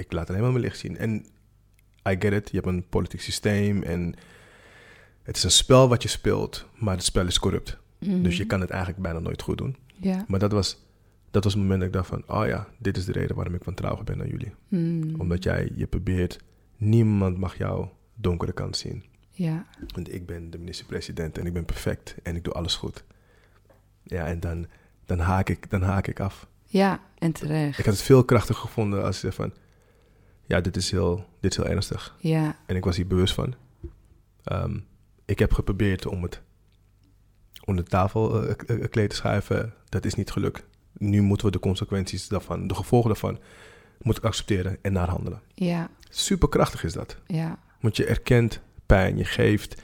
Ik laat alleen maar mijn licht zien. En I get it, je hebt een politiek systeem en het is een spel wat je speelt, maar het spel is corrupt. Mhm. Dus je kan het eigenlijk bijna nooit goed doen. Ja. Maar dat was, dat was het moment dat ik dacht van, oh ja, dit is de reden waarom ik wantrouwig ben naar jullie. Mm. Omdat jij je probeert, niemand mag jouw donkere kant zien. Ja, Want ik ben de minister-president en ik ben perfect en ik doe alles goed. Ja, en dan, dan, haak, ik, dan haak ik af. ja, en terecht. Ik had het veel krachtiger gevonden als je van, ja, dit is heel, dit is heel ernstig. Ja, En ik was hier bewust van. Ehm, ik heb geprobeerd om het onder de tafel eh, kleed te schuiven. Dat is niet gelukt. Nu moeten we de consequenties daarvan, de gevolgen daarvan, moet ik accepteren en naar handelen. ja, Superkrachtig is dat. ja, Want je erkent pijn, je geeft,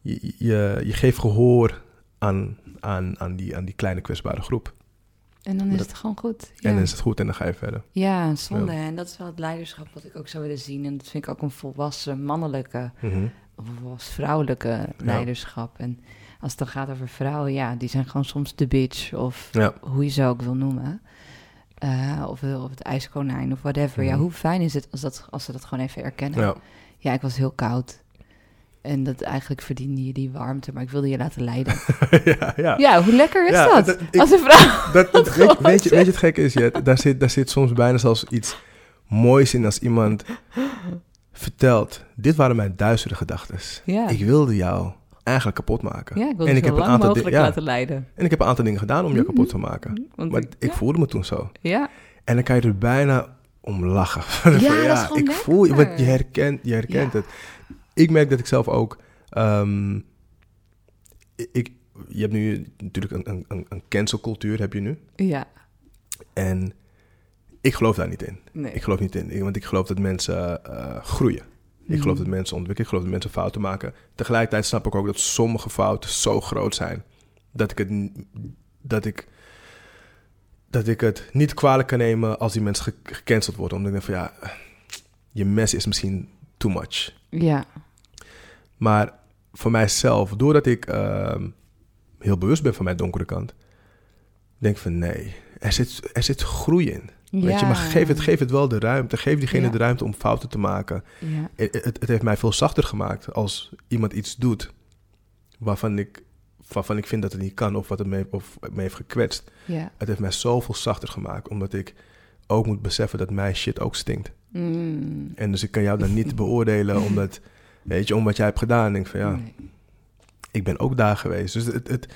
je, je, je geeft gehoor aan, aan, aan, die, aan die kleine kwetsbare groep. En dan is dat- het gewoon goed. Ja. En dan is het goed en dan ga je verder. Ja, zonde. En dat is wel het leiderschap wat ik ook zou willen zien. En dat vind ik ook een volwassen mannelijke Mhm. of volwassen vrouwelijke leiderschap. En als het dan gaat over vrouwen, ja, die zijn gewoon soms de bitch of hoe je ze ook wil noemen. Eh, of, of het ijskonijn of whatever. Ja, Mhm. hoe fijn is het als, dat, als ze dat gewoon even erkennen? Ja, ik was heel koud. En dat eigenlijk verdiende je die warmte, maar ik wilde je laten leiden. (laughs) ja, ja. Ja, hoe lekker is Ja, dat? dat- ik- als een vrouw. Dat, (laughs) dat- weet, je, weet je het gekke is, Jet? Daar zit, daar zit soms bijna zelfs iets moois in als iemand vertelt... Dit waren mijn duistere gedachten. Ja. Ik wilde jou eigenlijk kapot maken. ja, ik wilde en ik heb een aantal mogelijk ja. laten leiden. En ik heb een aantal dingen gedaan om jou Mhm. kapot te maken. Want Maar ik- voelde me toen zo. Ja, En dan kan je er bijna om lachen. (laughs) Ja, dat is gewoon ik voel je, want je lekker. herkent, je herkent het. Ik merk dat ik zelf ook... ehm, ik, je hebt nu natuurlijk een, een, een, cancelcultuur, heb je nu. ja. En ik geloof daar niet in. Nee. Ik geloof niet in, want ik geloof dat mensen eh, groeien. Ik geloof Mhm. dat mensen ontwikkelen. Ik geloof dat mensen fouten maken. Tegelijkertijd snap ik ook dat sommige fouten zo groot zijn dat ik het, dat ik, dat ik het niet kwalijk kan nemen als die mensen ge- gecanceld worden. Omdat ik denk van ja, je mes is misschien too much. Ja, Maar voor mijzelf, doordat ik ehm, heel bewust ben van mijn donkere kant, denk ik van nee, er zit, er zit groei in. Weet je, maar geef het, geef het wel de ruimte. Geef diegene Ja. de ruimte om fouten te maken. Ja, Het, het, het heeft mij veel zachter gemaakt als iemand iets doet waarvan ik, waarvan ik vind dat het niet kan of wat het me, of me heeft gekwetst. ja. Het heeft mij zoveel zachter gemaakt, omdat ik ook moet beseffen dat mijn shit ook stinkt. Mm. En dus ik kan jou dan niet (laughs) beoordelen omdat, weet je, om wat jij hebt gedaan. Denk ik van ja, Nee. ik ben ook daar geweest. Dus het, het,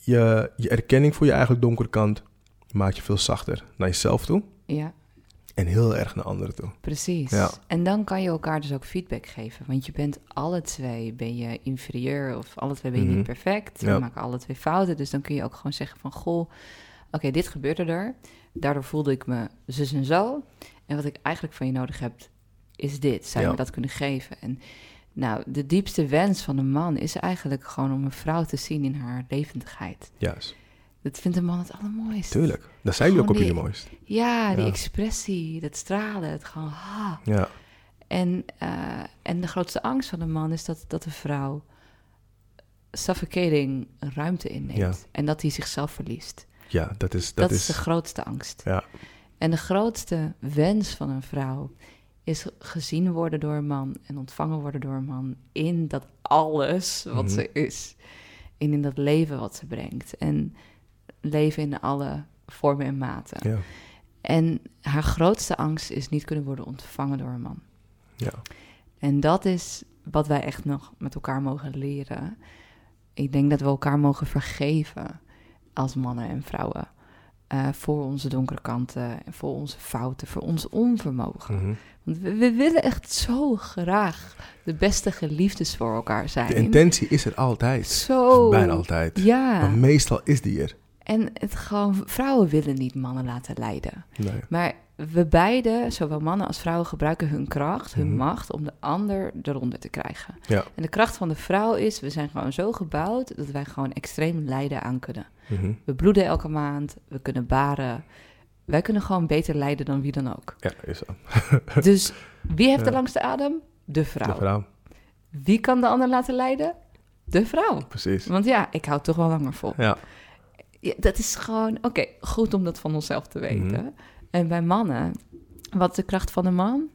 je, je erkenning voor je eigen donkere kant maakt je veel zachter naar jezelf toe Ja, en heel erg naar anderen toe. precies. Ja. En dan kan je elkaar dus ook feedback geven. Want je bent alle twee, ben je inferieur of alle twee ben je Mhm. niet perfect. We Ja. maken alle twee fouten. Dus dan kun je ook gewoon zeggen van, goh, oké, dit gebeurde er. Daardoor voelde ik me zus en zo. En wat ik eigenlijk van je nodig heb, is dit. Zou je Ja. me dat kunnen geven? En nou, de diepste wens van een man is eigenlijk gewoon om een vrouw te zien in haar levendigheid. Juist, Dat vindt een man het allermooist. tuurlijk. Daar zijn jullie ook op jullie die- mooist. Ja, die Ja. expressie, dat stralen, het gewoon... Ha. Ja, En, eh, en de grootste angst van een man is dat, dat de vrouw suffocating ruimte inneemt. Ja. En dat hij zichzelf verliest. ja dat is... Dat, Dat, is de grootste angst. Ja, En de grootste wens van een vrouw is gezien worden door een man en ontvangen worden door een man in dat alles wat Mhm. ze is. En in dat leven wat ze brengt. En leven in alle vormen en maten. Ja. En haar grootste angst is niet kunnen worden ontvangen door een man. Ja. En dat is wat wij echt nog met elkaar mogen leren. Ik denk dat we elkaar mogen vergeven als mannen en vrouwen. Eh, voor onze donkere kanten, voor onze fouten, voor ons onvermogen. Mhm. Want we, we willen echt zo graag de beste geliefdes voor elkaar zijn. De intentie is er altijd. Zo. Bijna altijd. Ja. Maar meestal is die er. En het gewoon, vrouwen willen niet mannen laten lijden. Nee. Maar we beide, zowel mannen als vrouwen, gebruiken hun kracht, hun Mhm. macht om de ander eronder te krijgen. Ja. En de kracht van de vrouw is, we zijn gewoon zo gebouwd dat wij gewoon extreem lijden aan kunnen. Mhm. We bloeden elke maand, we kunnen baren. Wij kunnen gewoon beter lijden dan wie dan ook. Ja, is zo. (laughs) Dus wie heeft de langste adem? De vrouw. De vrouw. Wie kan de ander laten lijden? De vrouw. Precies. Want ja, ik hou toch wel langer vol. Ja. Ja, dat is gewoon, oké, goed om dat van onszelf te weten. Mhm. En bij mannen, wat is de kracht van een man?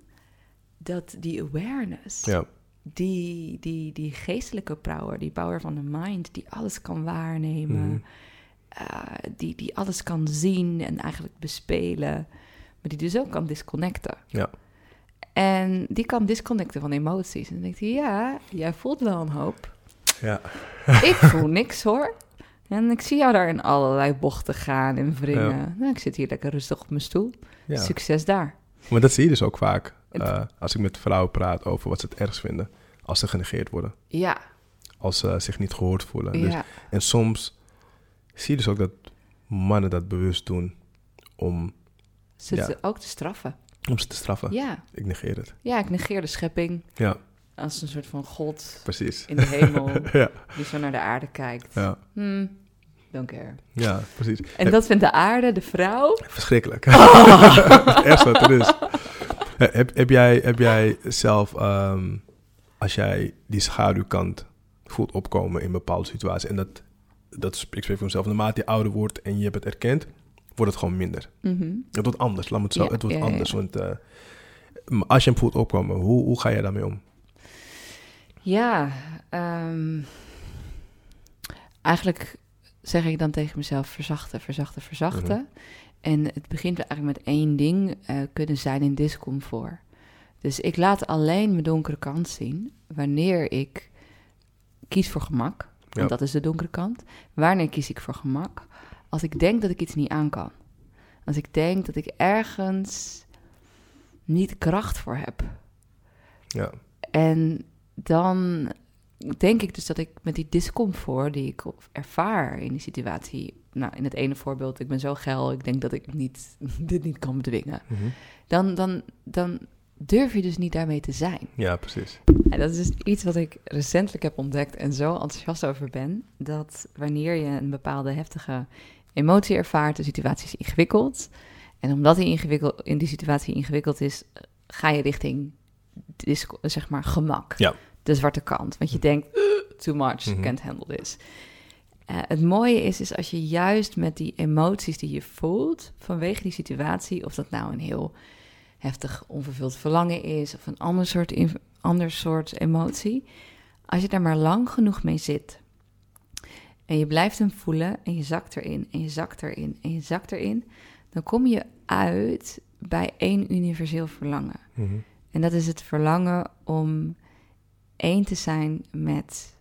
Dat die awareness, Ja. die, die, die geestelijke power, die power van de mind, die alles kan waarnemen, Mhm. eh, die, die alles kan zien en eigenlijk bespelen, maar die dus ook kan disconnecten. Ja. En die kan disconnecten van emoties. En dan denkt hij, ja, jij voelt wel een hoop. Ja. Ik voel (laughs) niks hoor. En ik zie jou daar in allerlei bochten gaan en wringen. Ja. Nou, ik zit hier lekker rustig op mijn stoel. ja. Succes daar. Maar dat zie je dus ook vaak. Eh, als ik met vrouwen praat over wat ze het ergst vinden. Als ze genegeerd worden. Ja, Als ze zich niet gehoord voelen. Dus, en soms zie je dus ook dat mannen dat bewust doen. Om, Ja. ze ook te straffen. om ze te straffen. Ja. Ik negeer het. ja, ik negeer de schepping Ja, als een soort van god precies. in de hemel (laughs) ja, die zo naar de aarde kijkt. ja, Hmm, don't care. ja, precies. En dat vindt de aarde, de vrouw. Verschrikkelijk. (laughs) (laughs) Oh. ergste wat er is. Heb, heb, jij, heb jij zelf, ehm, als jij die schaduwkant voelt opkomen in bepaalde situaties, en dat, dat ik spreek voor mezelf, naarmate je ouder wordt en je hebt het erkend, wordt het gewoon minder. Mhm. Het wordt anders, laat me het zo, Ja, het wordt ja, anders. Want eh, als je hem voelt opkomen, hoe, hoe ga je daarmee om? Ja, ehm, eigenlijk zeg ik dan tegen mezelf verzachten, verzachten, verzachten. En het begint eigenlijk met één ding, eh, kunnen zijn in discomfort. Dus ik laat alleen mijn donkere kant zien wanneer ik kies voor gemak. Want Ja. dat is de donkere kant. Wanneer kies ik voor gemak? Als ik denk dat ik iets niet aan kan. Als ik denk dat ik ergens niet kracht voor heb. Ja, En dan denk ik dus dat ik met die discomfort die ik ervaar in die situatie. Nou, in het ene voorbeeld, ik ben zo geil, ik denk dat ik niet, (laughs) dit niet kan bedwingen. Mhm. Dan, dan, dan durf je dus niet daarmee te zijn. ja precies. En dat is dus iets wat ik recentelijk heb ontdekt en zo enthousiast over ben. Dat wanneer je een bepaalde heftige emotie ervaart, de situatie is ingewikkeld. En omdat die ingewikkeld, in die situatie ingewikkeld is, ga je richting zeg maar gemak. Ja. De zwarte kant. Want je denkt, "Uh, too much, Mhm. can't handle this. Eh, het mooie is, is als je juist met die emoties die je voelt vanwege die situatie, of dat nou een heel heftig onvervuld verlangen is of een ander soort, ander soort emotie, als je daar maar lang genoeg mee zit en je blijft hem voelen en je zakt erin en je zakt erin en je zakt erin, dan kom je uit bij één universeel verlangen. Mhm. En dat is het verlangen om één te zijn met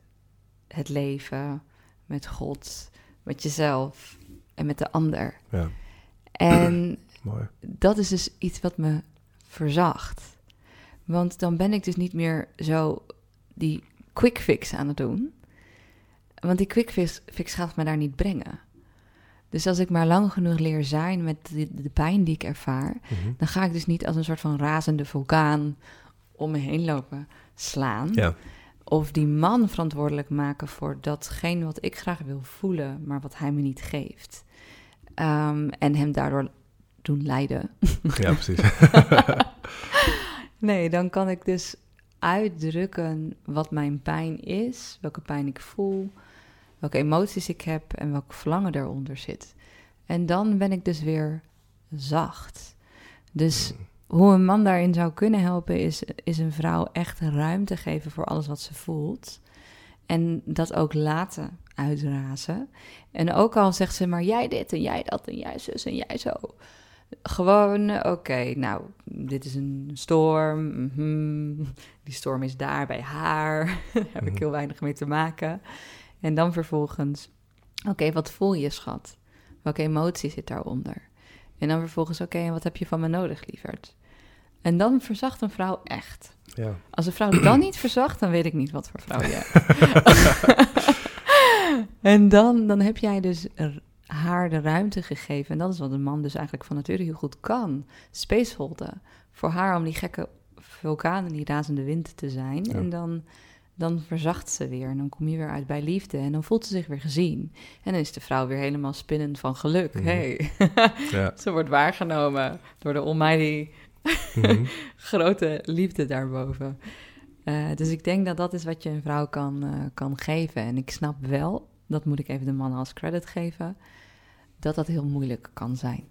het leven, met God, met jezelf en met de ander. Ja, En (clears throat) mooi. dat is dus iets wat me verzacht. Want dan ben ik dus niet meer zo die quick fix aan het doen. Want die quick fix, fix gaat me daar niet brengen. Dus als ik maar lang genoeg leer zijn met de, de pijn die ik ervaar, Mhm. dan ga ik dus niet als een soort van razende vulkaan om me heen lopen slaan. Ja, Of die man verantwoordelijk maken voor datgene wat ik graag wil voelen, maar wat hij me niet geeft. Ehm, en hem daardoor doen lijden. ja (laughs) precies. Nee, dan kan ik dus uitdrukken wat mijn pijn is, welke pijn ik voel, welke emoties ik heb en welk verlangen eronder zit. En dan ben ik dus weer zacht. Dus hoe een man daarin zou kunnen helpen, is, is een vrouw echt ruimte geven voor alles wat ze voelt. En dat ook laten uitrazen. En ook al zegt ze maar jij dit en jij dat en jij zus en jij zo. Gewoon, oké, nou, dit is een storm. mhm, Die storm is daar bij haar. (laughs) Daar heb ik Mhm. heel weinig mee te maken. En dan vervolgens, oké, wat voel je, schat? Welke emotie zit daaronder? En dan vervolgens, oké, en wat heb je van me nodig, lieverd? En dan verzacht een vrouw echt. Ja. Als een vrouw dan niet verzacht, dan weet ik niet wat voor vrouw je hebt. (laughs) en dan, dan heb jij dus haar de ruimte gegeven. En dat is wat een man dus eigenlijk van nature heel goed kan. Space holden. Voor haar om die gekke vulkaan en die razende wind te zijn. Ja. En dan, dan verzacht ze weer. En dan kom je weer uit bij liefde. En dan voelt ze zich weer gezien. En dan is de vrouw weer helemaal spinnend van geluk. Hey, (laughs) Ja. ze wordt waargenomen door de almighty Mhm. (laughs) grote liefde daarboven. Eh, dus ik denk dat dat is wat je een vrouw kan, eh, kan geven. En ik snap wel, dat moet ik even de mannen als credit geven, dat dat heel moeilijk kan zijn.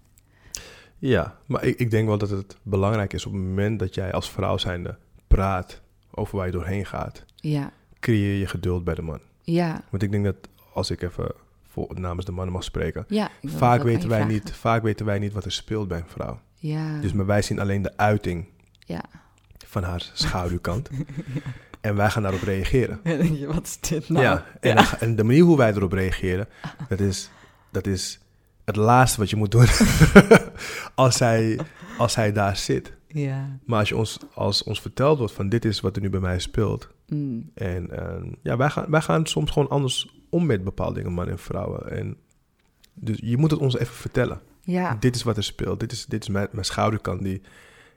Ja, maar ik, ik denk wel dat het belangrijk is op het moment dat jij als vrouw zijnde praat over waar je doorheen gaat, Ja, creëer je geduld bij de man. ja, Want ik denk dat als ik even voor, namens de mannen mag spreken, ja. vaak weten, wij vragen. niet, vaak weten wij niet wat er speelt bij een vrouw. Ja, Dus maar wij zien alleen de uiting ja. van haar (laughs) schaduwkant. En wij gaan daarop reageren. En denk je, wat is dit nou? ja, en, en de manier hoe wij erop reageren, dat is, dat is het laatste wat je moet doen (laughs) als, hij, als hij daar zit. ja. Maar als, je ons, als ons verteld wordt van dit is wat er nu bij mij speelt. Mm, En eh, ja, wij gaan, wij gaan soms gewoon anders om met bepaalde dingen, mannen en vrouwen. En dus je moet het ons even vertellen. ja. Dit is wat er speelt. Dit is, dit is mijn, mijn schouderkant, die,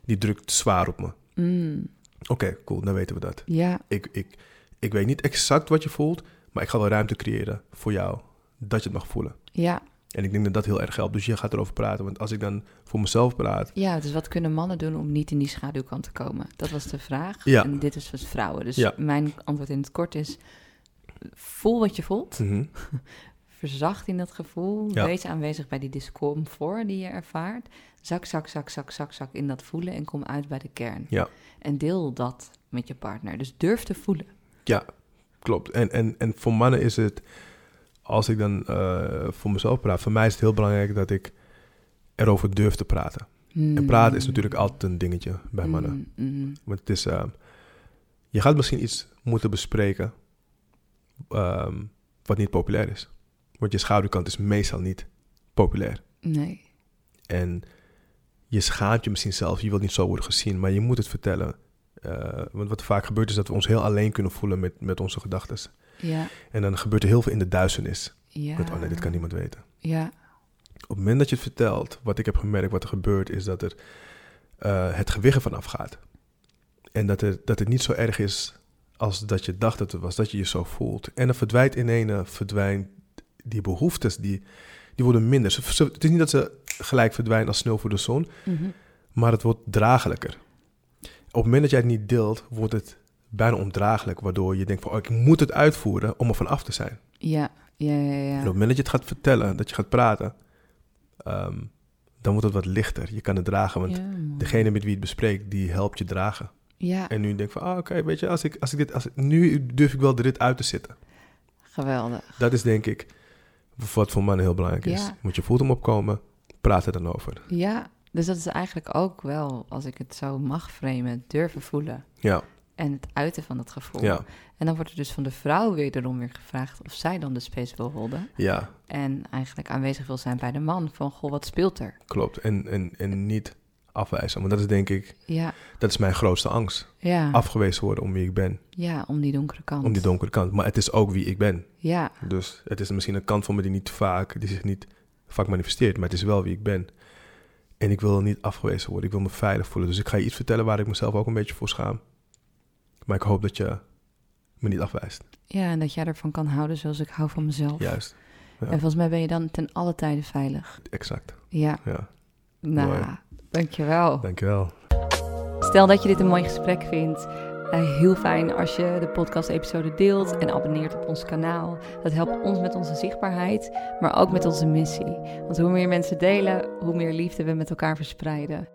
die drukt zwaar op me. Mm, Oké, cool, dan weten we dat. ja, Ik, ik, ik weet niet exact wat je voelt, maar ik ga wel ruimte creëren voor jou, dat je het mag voelen. ja, En ik denk dat dat heel erg helpt. Dus je gaat erover praten. Want als ik dan voor mezelf praat, ja. Dus wat kunnen mannen doen om niet in die schaduwkant te komen? Dat was de vraag. Ja. En dit is wat vrouwen. Dus Ja. mijn antwoord in het kort is, voel wat je voelt. mhm, (laughs) verzacht in dat gevoel. Ja. Wees aanwezig bij die discomfort die je ervaart. Zak, zak, zak, zak, zak, zak in dat voelen en kom uit bij de kern. Ja. En deel dat met je partner. Dus durf te voelen. ja, klopt. En, en, en voor mannen is het, als ik dan eh, voor mezelf praat, voor mij is het heel belangrijk dat ik erover durf te praten. En praten is natuurlijk altijd een dingetje bij mannen. Mm, mm, Want het is, eh, je gaat misschien iets moeten bespreken ehm, wat niet populair is. Want je schaduwkant is meestal niet populair. nee. En je schaamt je misschien zelf, je wilt niet zo worden gezien, maar je moet het vertellen. Eh, want wat vaak gebeurt is dat we ons heel alleen kunnen voelen met, met onze gedachten. Ja. En dan gebeurt er heel veel in de duisternis. Ja. Dat, oh nee, dit kan niemand weten. Ja. Op het moment dat je het vertelt, wat ik heb gemerkt, wat er gebeurt, is dat er eh, het gewicht ervan afgaat. En dat, er, dat het niet zo erg is als dat je dacht dat het was, dat je je zo voelt. En dan verdwijnt in ene, verdwijnt die behoeftes, die, die worden minder. Ze- ze- het is niet dat ze gelijk verdwijnen als sneeuw voor de zon, Mhm. maar het wordt draaglijker. Op het moment dat jij het niet deelt, wordt het bijna ondraaglijk, waardoor je denkt van, oh, ik moet het uitvoeren om er van af te zijn. Ja. Ja, ja, En op ja. het moment dat je het gaat vertellen, dat je gaat praten, ehm, dan wordt het wat lichter. Je kan het dragen, want Ja, degene met wie je het bespreekt, die helpt je dragen. Ja, En nu denk ik van, ah, oké, weet je, als ik, als ik dit, als ik, nu durf ik wel de rit uit te zitten. geweldig. Dat is denk ik wat voor mannen heel belangrijk is. Ja. Want je voelt hem opkomen, praat er dan over. Ja, dus dat is eigenlijk ook wel, als ik het zo mag framen, durven voelen. Ja, En het uiten van dat gevoel. ja, En dan wordt er dus van de vrouw wederom weer gevraagd of zij dan de space wil holden. ja, En eigenlijk aanwezig wil zijn bij de man. Van, goh, wat speelt er? klopt. En, en, en niet afwijzen. Want dat is denk ik, Ja, dat is mijn grootste angst. ja, Afgewezen worden om wie ik ben. ja om die donkere kant. Om die donkere kant. Maar het is ook wie ik ben. Ja, Dus het is misschien een kant van me die niet vaak, die zich niet vaak manifesteert, maar het is wel wie ik ben. En ik wil niet afgewezen worden, ik wil me veilig voelen. Dus ik ga je iets vertellen waar ik mezelf ook een beetje voor schaam. Maar ik hoop dat je me niet afwijst. ja, en dat jij ervan kan houden zoals ik hou van mezelf. Juist, ja. En volgens mij ben je dan ten alle tijden veilig. exact. Ja, Ja, nou, Mooi. dankjewel. dankjewel. Stel dat je dit een mooi gesprek vindt. eh, heel fijn als je de podcast-episode deelt en abonneert op ons kanaal. Dat helpt ons met onze zichtbaarheid, maar ook met onze missie. Want hoe meer mensen delen, hoe meer liefde we met elkaar verspreiden.